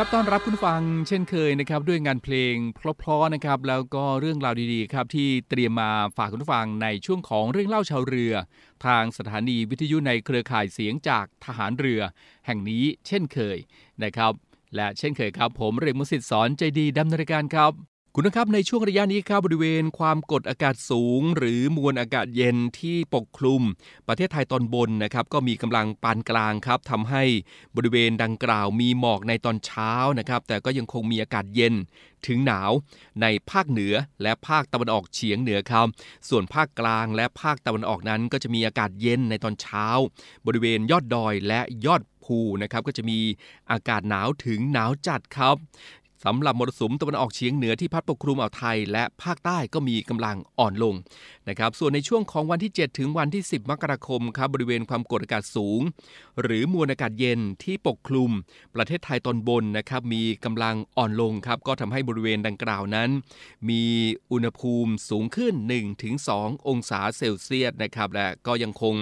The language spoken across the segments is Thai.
ครับต้อนรับคุณฟังเช่นเคยนะครับด้วยงานเพลงเพราะๆนะครับแล้วก็เรื่องราวดีๆครับที่เตรียมมาฝากคุณฟังในช่วงของเรื่องเล่าชาวเรือ ทางสถานีวิทยุในเครือข่ายเสียงจากทหารเรือ แห่งนี้เช่นเคยนะครับ และเช่นเคยครับผมเรมุสิตสอนใจดีดำเนินการครับ คุณนะครับในช่วงระยะนี้ครับบริเวณความกดอากาศสูง หรือมวลอากาศเย็นที่ปกคลุม ประเทศไทยตอนบนนะครับก็มีกำลังปานกลางครับทำให้บริเวณดังกล่าวมีหมอกในตอนเช้านะครับแต่ก็ยังคงมีอากาศเย็นถึงหนาวในภาคเหนือและภาคตะวันออกเฉียงเหนือครับ ส่วนภาคกลางและภาคตะวันออกนั้น ก็จะมีอากาศเย็นในตอนเช้า บริเวณยอดดอยและยอดภูนะครับก็จะมีอากาศหนาวถึงหนาวจัดครับ สำหรับมรสุมตะวันออกเฉียงเหนือที่พัดปกคลุมอ่าวไทย และภาคใต้ก็มีกำลังอ่อนลงนะครับส่วนในช่วงของวันที่ 7 ถึงวันที่ 10 มกราคมครับบริเวณความกดอากาศสูง หรือมวลอากาศเย็นที่ปกคลุม ประเทศไทยตอนบนนะครับมีกำลังอ่อนลงครับก็ทำให้บริเวณดังกล่าวนั้น มีอุณหภูมิสูงขึ้น 1-2 องศาเซลเซียสนะครับและก็ยังคง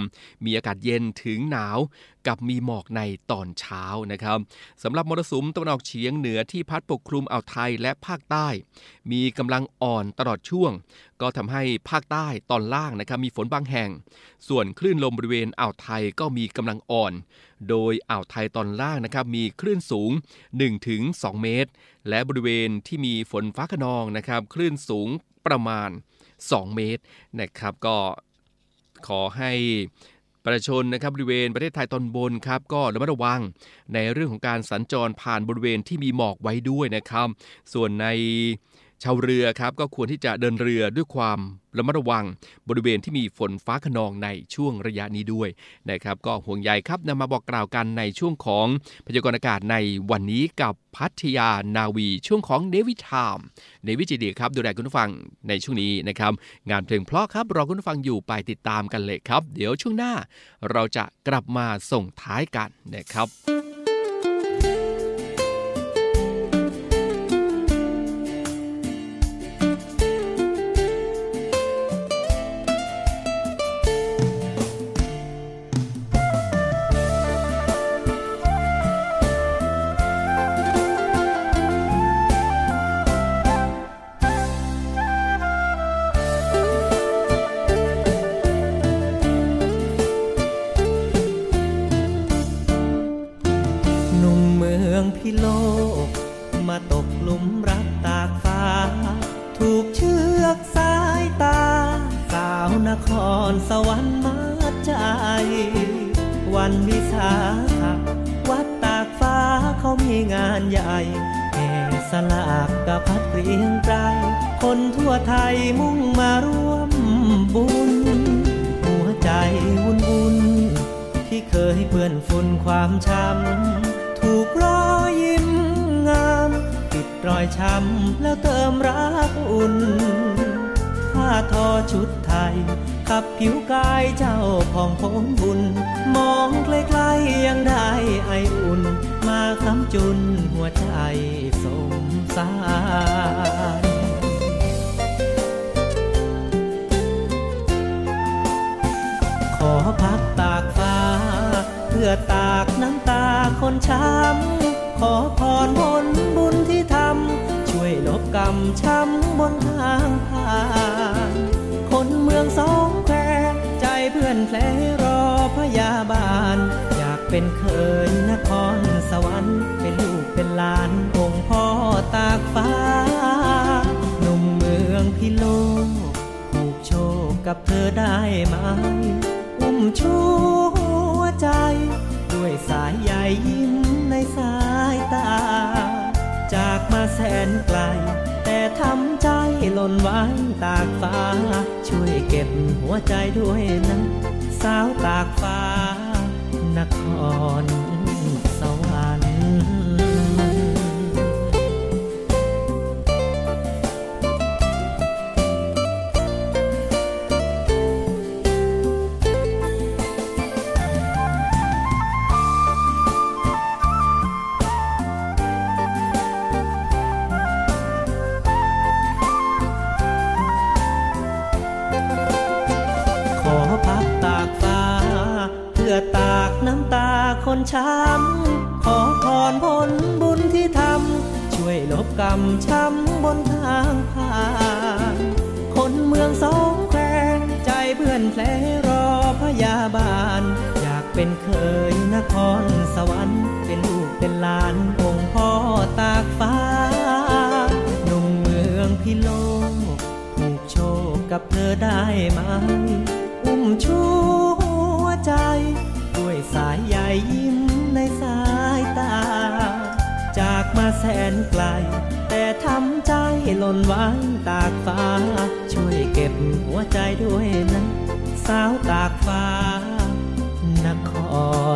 มีอากาศเย็นถึงหนาวกับมีหมอกในตอนเช้านะครับสำหรับมรสุมตะวันออกเฉียงเหนือที่พัดปกคลุมอ่าวไทยและภาคใต้ มีกำลังอ่อนตลอดช่วง ก็ทำให้ภาคใต้ตอนล่างนะครับมีฝนบางแห่ง ส่วนคลื่นลมบริเวณอ่าวไทยก็มีกำลังอ่อน โดยอ่าวไทยตอนล่างนะครับมีคลื่นสูง 1-2 เมตร และบริเวณที่มีฝนฟ้าขนองนะครับคลื่นสูงประมาณ 2 เมตรนะครับก็ขอให้ ประชาชนนะครับบริเวณประเทศไทยตอนบนครับก็ระมัดระวังในเรื่องของการสัญจรผ่านบริเวณที่มีหมอกไว้ด้วยนะครับ ส่วนใน ชาวเรือครับก็ควรที่จะเดินเรือด้วยความระมัดระวังบริเวณที่มีฝนฟ้าขนองในช่วงระยะนี้ด้วยนะครับก็ห่วงใยครับนำมาบอกกล่าวกันในช่วงของพยากรณ์อากาศในวันนี้กับพัทยานาวีช่วงของเนวิทามเนวิจิดีครับดูแลคุณผู้ฟังในช่วงนี้นะครับงานเพลงเพราะครับรอคุณผู้ฟังอยู่ไปติดตามกันเลยครับ เดี๋ยวช่วงหน้า เราจะกลับมาส่งท้ายกันนะครับ มีงานใหญ่แห่สลากกระพัดเรียงไกรคนทั่วไทยมุ่งมาร่วมบุญ หัวใจวุ่นวุ่นที่เคยเปื้อนฝุ่นความช้ำถูกรอยยิ้มงาม ปิดรอยช้ำแล้วเติมรักอุ่นผ้าทอชุดไทย กับผิวกายเจ้าผ่องผมบุญ มองไกลๆยังได้ไออุ่น มาคำจุนหัวใจสมสารขอพักตากฟ้า เพื่อตากน้ำตาคนช้ำ ขอพรบนบุญที่ทำ ช่วยลบกรรมช้ำบนทางผ่านคนเมืองสอง แผลรอพยาบาล อยากเป็นเคยนครสวรรค์เป็นลูกเป็นหลานองค์พ่อตากฟ้าหนุ่มเมืองพิโลผูกโชคกับเธอได้ไหมอุ้มชูหัวใจ ด้วยสายใยยิ้มในสายตา จากมาแสนไกล ทำใจหล่นไว้ตากฟ้า ช่วยเก็บหัวใจด้วยนะ สาวตากฟ้านคร ช้ำ ขอพรผลบุญที่ทำ ช่วยลบกรรมช้ำบนทางผ่าน คนเมืองสองแควใจเพื่อนแผลรอพยาบาล อยากเป็นเคยนครสวรรค์ เป็นลูกเป็นหลานองค์พ่อตากฟ้าหนุ่มเมืองพิโลกผูกโชคกับเธอได้ไหม อุ้มชูหัวใจด้วยสาย แสนไกล แต่ทำใจหล่นไว้ตากฟ้า ช่วยเก็บหัวใจด้วยนะ สาวตากฟ้านคร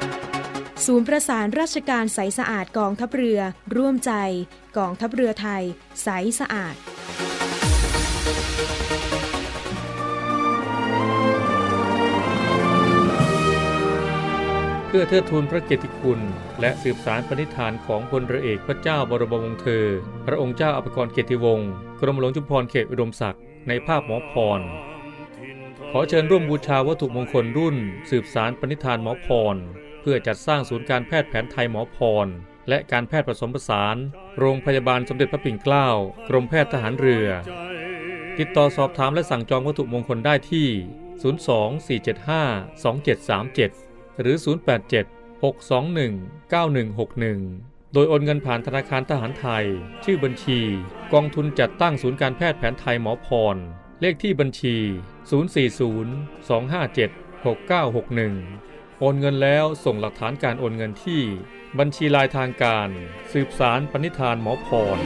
ศูนย์ประสานราชการใสสะอาดกองทัพเรือ ร่วมใจกองทัพเรือไทย ใสสะอาด เพื่อเทิดทูนพระเกียรติคุณ และสืบสารปณิธานของพลเรือเอกพระเจ้าบรมวงศ์เธอ พระองค์เจ้าอภกรเกียรติวงศ์กรมหลวงจุฬาภรณ์เขตอุดมศักดิ์ในภาพหมอพรขอเชิญร่วมบูชาวัตถุมงคลรุ่น สืบสารปณิธานหมอพร เพื่อจัดสร้างศูนย์การแพทย์แผนไทยหมอพร และการแพทย์ผสมผสาน โรงพยาบาลสมเด็จพระปิ่นเกล้ากรมแพทย์ทหารเรือ ติดต่อสอบถามและสั่งจองวัตถุมงคลได้ที่ 024752737 หรือ 087 621 9161โดยโอนเงินผ่านธนาคารทหารไทย ชื่อบัญชี กองทุนจัดตั้งศูนย์การแพทย์แผนไทยหมอพร เลขที่บัญชี 040 257 6961 โอนเงินแล้วส่งหลักฐานการโอนเงินที่ บัญชีลายทางการ สืบสารปณิธานหมอพร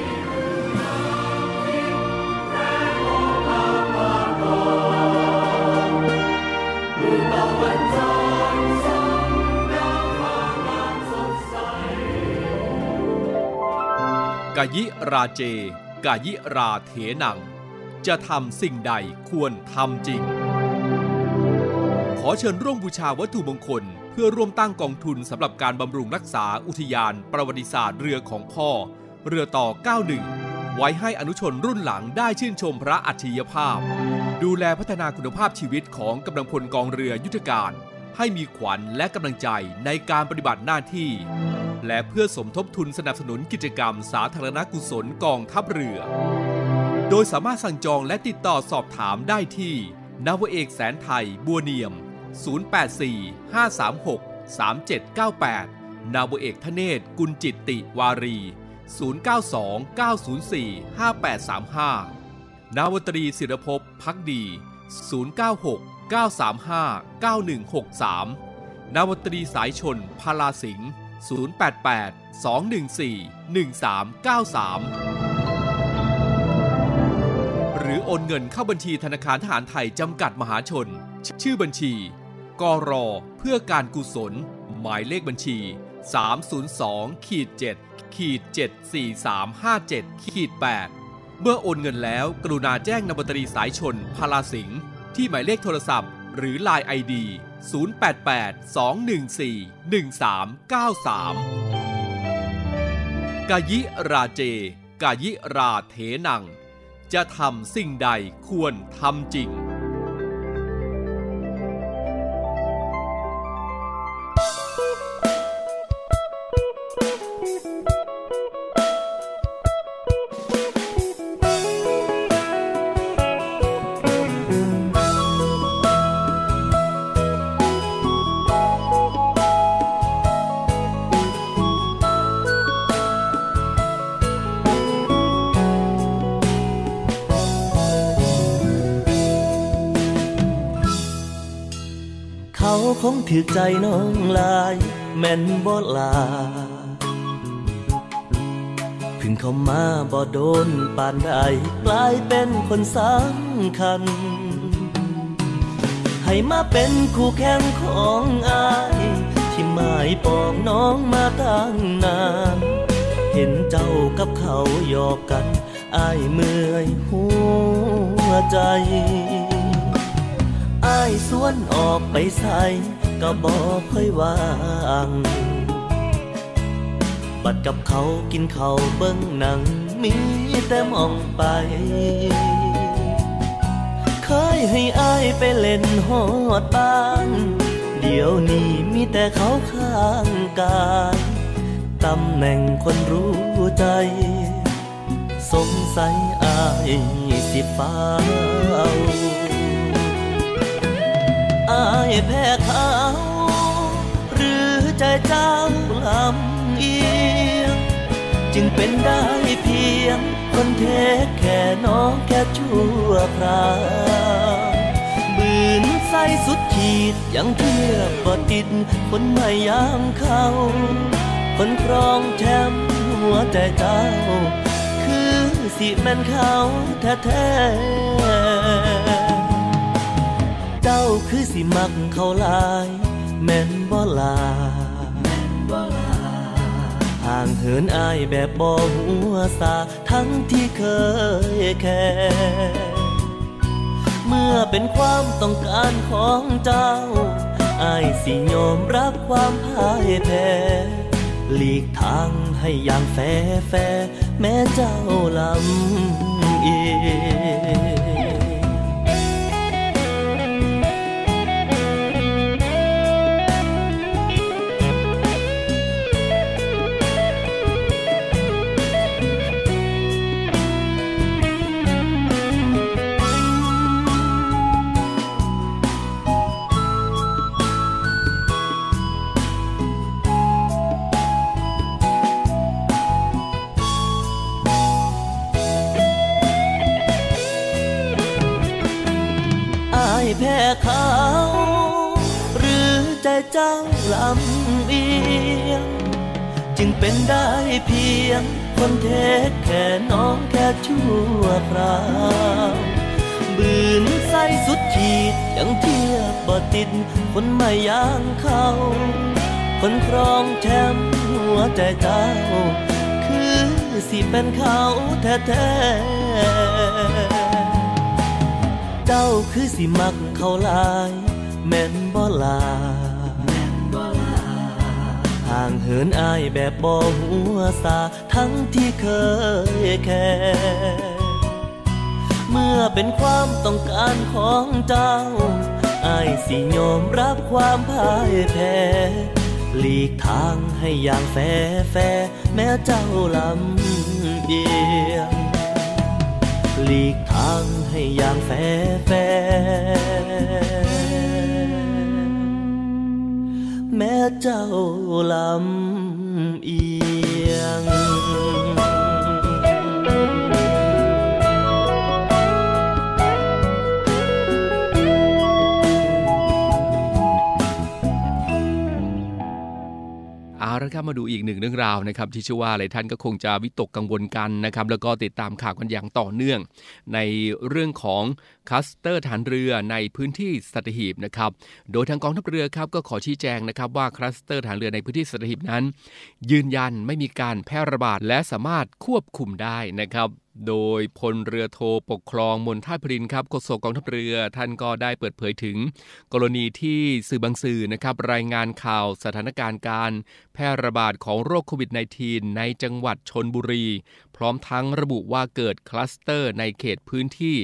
กายิราเจ กายิราเถนัง จะทำสิ่งใดควรทำจริง อเชิญร่วมบูชาวัตถุมงคล เพื่อร่วมตั้งกองทุนสำหรับการบำรุงรักษาอุทยาน ประวัติศาสตร์เรือของพ่อ เรือต่อ 91 ไว้ให้อนุชนรุ่นหลังได้ชื่นชมพระอัจฉริยภาพ ดูแลพัฒนาคุณภาพชีวิตของกำลังพลกองเรือยุทธการ ให้มีขวัญและกำลังใจในการปฏิบัติหน้าที่ และเพื่อสมทบทุนสนับสนุนกิจกรรมสาธารณกุศลกองทัพเรือ โดยสามารถสั่งจองและติดต่อสอบถามได้ที่นาวเอกแสนไทยบัวเนียม 084 536 3798 นาวเอกทเนศกุลจิตติวารี 092 904 5835 นาวตรีศิรภพพักดี 096 935 9163 นาวตรีสายชนพาลาสิงห์088 214 1393 หรือโอนเงินเข้าบัญชีธนาคารทหารไทยจำกัดมหาชน ชื่อบัญชี กรอเพื่อการกุศล หมายเลขบัญชี 302ขีด7ขีด74357ขีด8เมื่อโอนเงินแล้วกรุณาแจ้งนบตรีสายชนพาลาสิงห์ที่หมายเลขโทรศัพท์ หรือ Line ID 088 214 1393 กายิราเจ กายิราเถนัง จะทำสิ่งใดควรทำจริง ถือใจน้องลายแม่นบ่ลาพึ่งเข้ามาบ่โดนปานใดกลายเป็นคนสำคัญ ให้มาเป็นคู่แข่งของอายที่หมายปองน้องมาตั้งนาน เห็นเจ้ากับเขาหยอกกันอายเมื่อยหัวใจอายสวนออกไปใส่ ก็บอกค่อยวางบัดกับเขากินเขาเบิ้งหนัง มีแต่มองไป เคยให้อายไปเล่นหอดบ้านเดี๋ยวนี้มีแต่เขาข้างกายตำแหน่งคนรู้ใจ สงสัยอายสิฟ้าอา แพ้เขา หรือใจเจ้าลำเอียง จึงเป็นได้เพียง คนเทแค่น้องแค่ชั่วคราวบืนใส่สุดขีดยังเทียบบ่ติด คนไม่ยามเขาคนครองแชมป์หัวใจเจ้า คือสิแม่นเขาแท้ๆ เจ้าคือสิมักเขาลาย แม่นบ่ลาห่างเหินอายแบบบ่หัวสา ทั้งที่เคยแค่เมื่อเป็นความต้องการของเจ้าอายสิยอมรับความพ่ายแพ้หลีกทางให้อย่างแฟแฟแม้เจ้าลำเอีย แพ้เขา หรือใจเจ้าลำเอียง จึงเป็นได้เพียง คนเทแค่น้องแค่ชั่วคราวบืนใส่สุดขีดยังเทียบบ่ติด คนไม่ย่างเขาคนครองแชมป์หัวใจเจ้า คือสิเป็นเขาแท้ๆเจ้าคือสิมัก เขาหลายแม่นบ่ลาห่างเหินอายแบบบ่หัวสาทั้งที่เคยแค่เมื่อเป็นความต้องการของเจ้าอายสิยอมรับความพ่ายแพ้หลีกทางให้อย่างแฟแฟแม้เจ้าลำเอียง หลีกทางให้อย่างแฟแฟแม้เจ้าลำเอียง เอาละครับมาดูอีกหนึ่งเรื่องราวนะครับที่เชื่อว่าหลายท่านก็คงจะวิตกกังวลกันนะครับแล้วก็ติดตามข่าวกันอย่างต่อเนื่อง ในเรื่องของ คัสเตอร์ฐานเรือในพื้นที่สัตหีบนะครับ โดยทางกองทัพเรือครับก็ขอชี้แจงนะครับว่าคลัสเตอร์ฐานเรือในพื้นที่สัตหีบนั้น ยืนยันไม่มีการแพร่ระบาดและสามารถควบคุมได้นะครับโดยพลเรือโทปกครองมนท่าพรินครับโฆษกกองทัพเรือ ท่านก็ได้เปิดเผยถึง กรณีที่สื่อบางสื่อนะครับรายงานข่าวสถานการณ์การแพร่ระบาดของโรคโควิด -19 ในจังหวัดชนบุรี พร้อมทั้งระบุว่าเกิดคลัสเตอร์ในเขตพื้นที่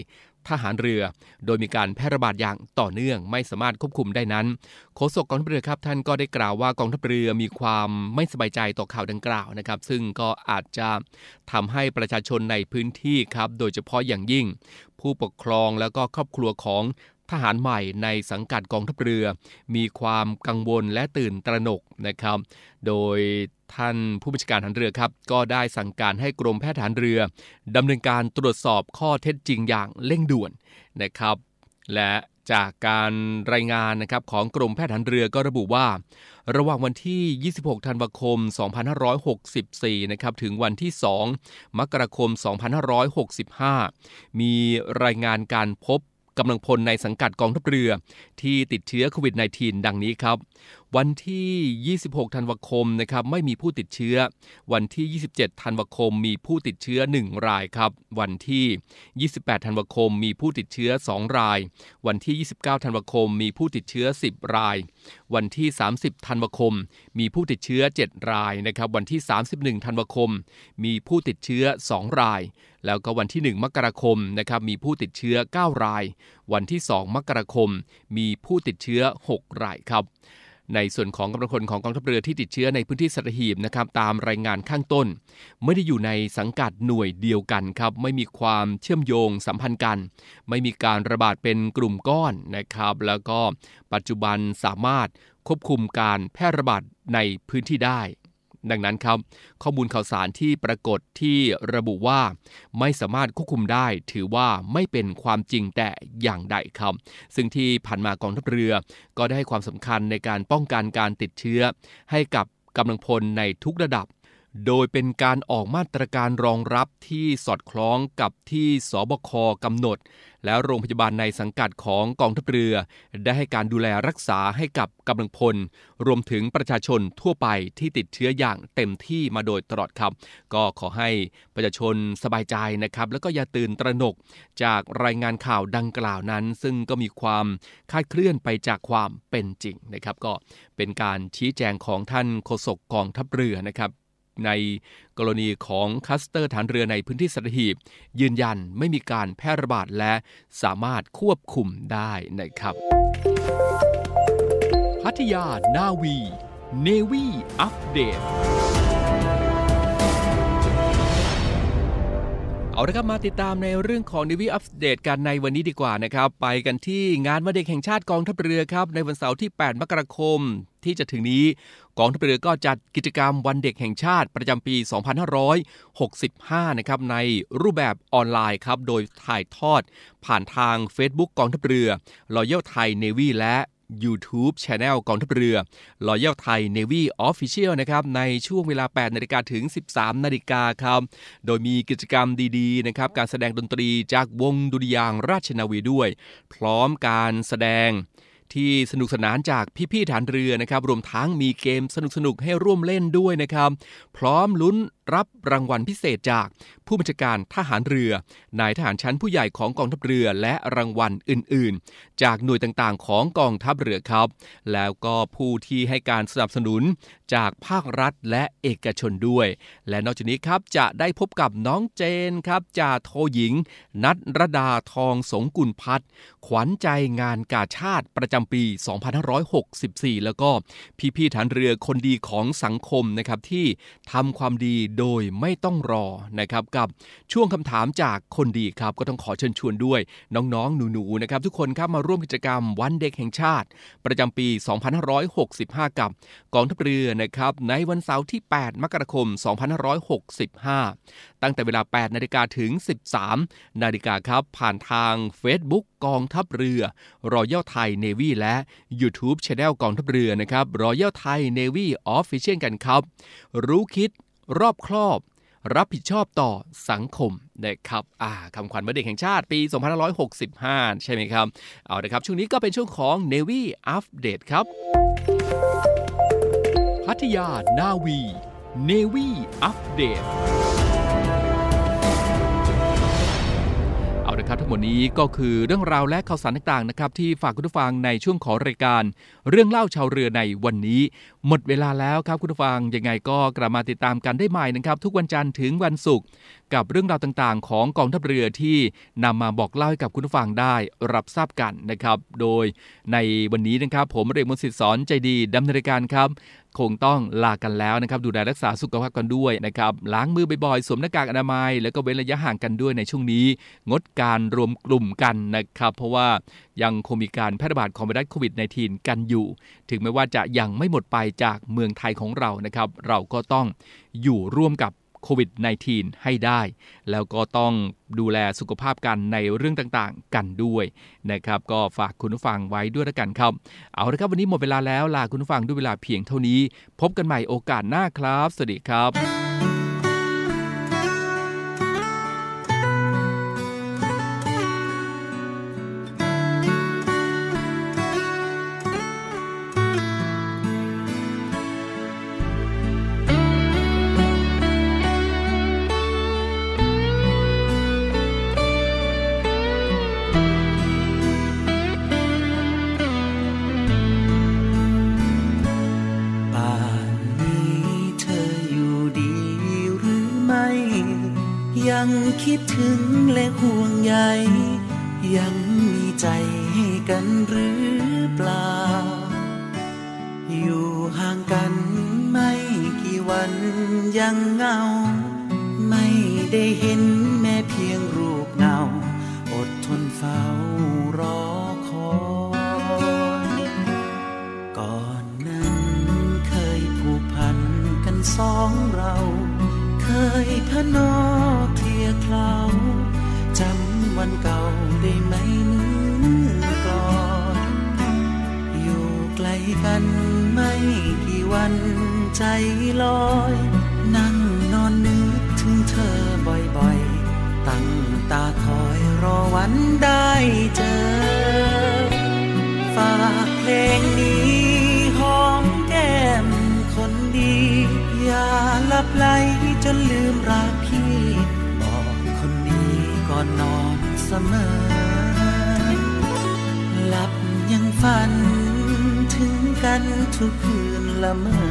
ทหารเรือ โดยมีการแพร่ระบาดอย่างต่อเนื่องไม่สามารถควบคุมได้นั้นโฆษกกองทัพเรือครับ ท่านก็ได้กล่าวว่ากองทัพเรือมีความไม่สบายใจต่อข่าวดังกล่าวนะครับ ซึ่งก็อาจจะทำให้ประชาชนในพื้นที่ครับ โดยเฉพาะอย่างยิ่ง ผู้ปกครองแล้วก็ครอบครัวของ ทหารใหม่ในสังกัดกองทัพเรือ มีความกังวลและตื่นตระหนกนะครับ โดยท่านผู้บัญชาการทหารเรือครับ ก็ได้สั่งการให้กรมแพทย์ทหารเรือดำเนินการตรวจสอบข้อเท็จจริงอย่างเร่งด่วนนะครับ และจากการรายงานนะครับของกรมแพทย์ทหารเรือก็ระบุว่า ระหว่างวันที่ 26 ธันวาคม 2564 นะครับถึงวันที่ 2 มกราคม 2565 มีรายงานการพบ กำลังพลในสังกัดกองทัพเรือที่ติดเชื้อโควิด -19 ดังนี้ครับ วันที่ 26 ธันวาคมนะครับไม่มีผู้ติดเชื้อ วันที่ 27 ธันวาคมมีผู้ติดเชื้อ 1 รายครับ วันที่ 28 ธันวาคมมีผู้ติดเชื้อ 2 ราย วันที่ 29 ธันวาคมมีผู้ติดเชื้อ 10 ราย วันที่ 30 ธันวาคม มีผู้ติดเชื้อ 7 รายนะครับ วันที่ 31 ธันวาคม มีผู้ติดเชื้อ 2 ราย แล้วก็วันที่ 1 มกราคมนะครับมีผู้ติดเชื้อ 9 ราย วันที่ 2 มกราคม มีผู้ติดเชื้อ 6 รายครับ ในส่วนของกำลังพลของกองทัพเรือที่ติดเชื้อในพื้นที่สัตหีบนะครับตามรายงานข้างต้น ไม่ได้อยู่ในสังกัดหน่วยเดียวกันครับไม่มีความเชื่อมโยงสัมพันธ์กัน ไม่มีการระบาดเป็นกลุ่มก้อนนะครับแล้วก็ปัจจุบันสามารถควบคุมการแพร่ระบาดในพื้นที่ได้ ดังนั้นครับ ข้อมูลข่าวสารที่ปรากฏที่ระบุว่า ไม่สามารถควบคุมได้ ถือว่าไม่เป็นความจริงแต่อย่างใดครับ ซึ่งที่ผ่านมากองทัพเรือ ก็ได้ให้ความสำคัญในการป้องกันการติดเชื้อ ให้กับกำลังพลในทุกระดับ โดยเป็นการออกมาตรการรองรับที่สอดคล้องกับที่สบคกำหนด แล้วโรงพยาบาลในสังกัดของกองทัพเรือ ได้ให้การดูแลรักษาให้กับกำลังพล รวมถึงประชาชนทั่วไปที่ติดเชื้ออย่างเต็มที่มาโดยตลอดครับ ก็ขอให้ประชาชนสบายใจนะครับ แล้วก็อย่าตื่นตระหนกจากรายงานข่าวดังกล่าวนั้น ซึ่งก็มีความคาดเคลื่อนไปจากความเป็นจริงนะครับ ก็เป็นการชี้แจงของท่านโฆษกกองทัพเรือนะครับ ในกรณีของคลัสเตอร์ฐานเรือในพื้นที่สัตหีบ ยืนยันไม่มีการแพร่ระบาดและสามารถควบคุมได้นะครับ พัทยานาวี Navy Update เอาละครับมาติดตามในเรื่องของ Navy Update กันในวันนี้ดีกว่านะครับ ไปกันที่งานวันเด็กแห่งชาติกองทัพเรือครับ ในวันเสาร์ที่ 8 มกราคมที่จะถึงนี้กองทัพเรือก็จัดกิจกรรมวันเด็กแห่งชาติประจำปี 2565 นะครับในรูปแบบออนไลน์ครับ โดยถ่ายทอดผ่านทาง Facebook กองทัพเรือ Royal Thai Navy และ YouTube Channel กองทัพเรือ Royal Thai Navy Official นะครับในช่วงเวลา 8 นาฬิกาถึง 13 นาฬิกาครับ โดยมีกิจกรรมดีๆนะครับการแสดงดนตรีจากวงดุริยางราชนาวีด้วย พร้อมการแสดงที่สนุกสนานจากพี่ๆฐานเรือนะครับ รวมทั้งมีเกมสนุกๆให้ร่วมเล่นด้วยนะครับ พร้อมลุ้น รับรางวัลพิเศษจากผู้บัญชาการทหารเรือ นายทหารชั้นผู้ใหญ่ของกองทัพเรือและรางวัลอื่น ๆ จากหน่วยต่างๆ ของกองทัพเรือครับ แล้วก็ผู้ที่ให้การสนับสนุนจากภาครัฐและเอกชนด้วย และนอกจากนี้ครับจะได้พบกับน้องเจนครับจ่าโทหญิง นัทรดาทองสงกุลพัฒน์ขวัญใจงานกาชาติประจำปี 2564 แล้วก็พี่ๆฐานเรือคนดีของสังคมนะครับที่ทำความดีโโดยไม่ต้องรอนะครับกับช่วงคำถามจากคนดีครับ ก็ต้องขอเชิญชวนด้วย น้องๆ หนูๆนะครับ ทุกคนครับมาร่วมกิจกรรมวันเด็กแห่งชาติ ประจำปี 2565 กับกองทัพเรือนะครับในวันเสาร์ที่ 8 มกราคม 2565 ตั้งแต่เวลา 8 นาฬิกาถึง 13 นาฬิกาครับ ผ่านทาง Facebook กองทัพเรือ Royal Thai Navy และ YouTube Channel กองทัพเรือนะครับ Royal Thai Navy Official กันครับ รู้คิด รอบครอบ รับผิดชอบต่อสังคมนะครับอ่าคำขวัญวันเด็กแห่งชาติปี 2565 ใช่ไหมครับ เอาละครับ ช่วงนี้ก็เป็นช่วงของ Navy Update ครับ พัทยานาวี Navy Update ครับทั้งหมดนี้ก็คือเรื่องราวและข่าวสารต่างๆนะครับที่ฝากคุณผู้ฟังในช่วงของรายการ เรื่องเล่าชาวเรือในวันนี้ หมดเวลาแล้วครับคุณผู้ฟังยังไงก็กลับมาติดตามกันได้ใหม่นะครับ ทุกวันจันทร์ถึงวันศุกร์กับเรื่องราวต่างๆ ของกองทัพเรือที่นำมาบอกเล่าให้กับคุณผู้ฟังได้รับทราบกันนะครับ โดยในวันนี้นะครับ ผมเรียกมนต์สิทธิ์สอนใจดีดำเนินรายการครับ คงต้องลากันแล้วนะครับ ดูแลรักษาสุขภาพกันด้วยนะครับ ล้างมือบ่อยๆ สวมหน้ากากอนามัย แล้วก็เว้นระยะห่างกันด้วยในช่วงนี้ งดการรวมกลุ่มกันนะครับ เพราะว่ายังคงมีการแพร่ระบาดของไวรัสโควิด -19 กันอยู่ ถึงแม้ว่าจะยังไม่หมดไปจากเมืองไทยของเรานะครับ เราก็ต้องอยู่ร่วมกับ โควิด -19 ให้ได้ แล้วก็ต้องดูแลสุขภาพกันในเรื่องต่างๆ กันด้วยนะครับ ก็ฝากคุณผู้ฟังไว้ด้วยละกันครับ เอาละครับ วันนี้หมดเวลาแล้วลาคุณผู้ฟังด้วยเวลาเพียงเท่านี้ พบกันใหม่โอกาสหน้าครับ สวัสดีครับ คิดถึงและห่วงใยยังมีใจให้กันหรือเปล่า อยู่ห่างกันไม่กี่วันยังเงา ไม่ได้เห็นแม้เพียงรูปเงา อดทนเฝ้ารอคอยก่อนนั้นเคยผูกพันกันสองเรา เคยพนอ เคลียร์คลาจำวันเก่าได้ไหมเนื้อกลอนอยู่ไกลกันไม่กี่วันใจลอย นั่งนอนนึกถึงเธอบ่อยๆ ตั้งตาคอยรอวันได้เจอ ฝากเพลงนี้หอมแก้มคนดี อย่าลับไหลจนลืมรัก สมอ หลับยังฝัน ถึงกันทุกคืนละเมอ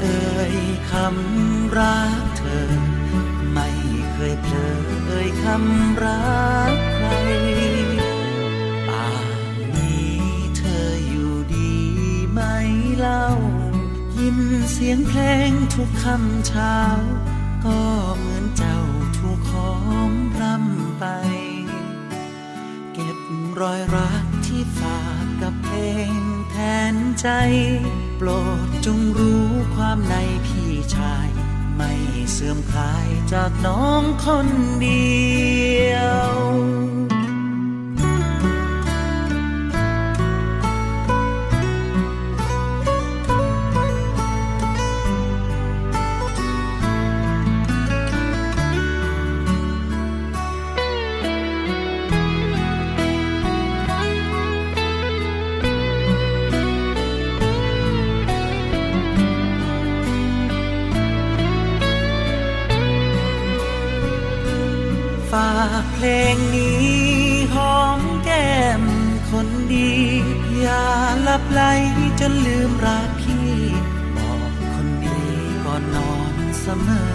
เอ่ยคำรักเธอ ไม่เคยเพลอเอ่ยคำรักใครป่านนี้เธออยู่ดีไหมเล่า ยินเสียงเพลงทุกคำเช้า ก็เหมือน รอยรักที่ฝากกับเพลงแทนใจ โปรดจงรู้ความในพี่ชาย ไม่เสื่อมคลายจากน้องคนเดียว บไหลจนลืมรักพี่ บอกคนดีก่อนนอนเสมอ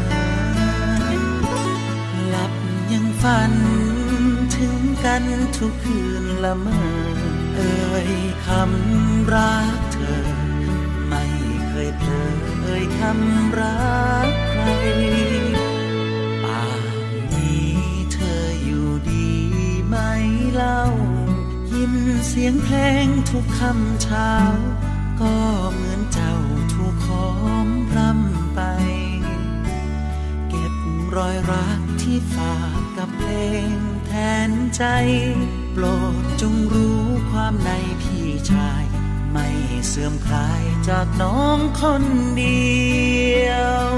หลับยังฝันถึงกันทุกคืนละเมอ เอ่ยคำรักเธอ ไม่เคยเพลอเอ่ยคำรักใคร เสียงเพลงทุกคำเช้า ก็เหมือนเจ้าถูกของรำไป เก็บรอยรักที่ฝากกับเพลงแทนใจ โปรดจงรู้ความในพี่ชาย ไม่เสื่อมคลายจากน้องคนเดียว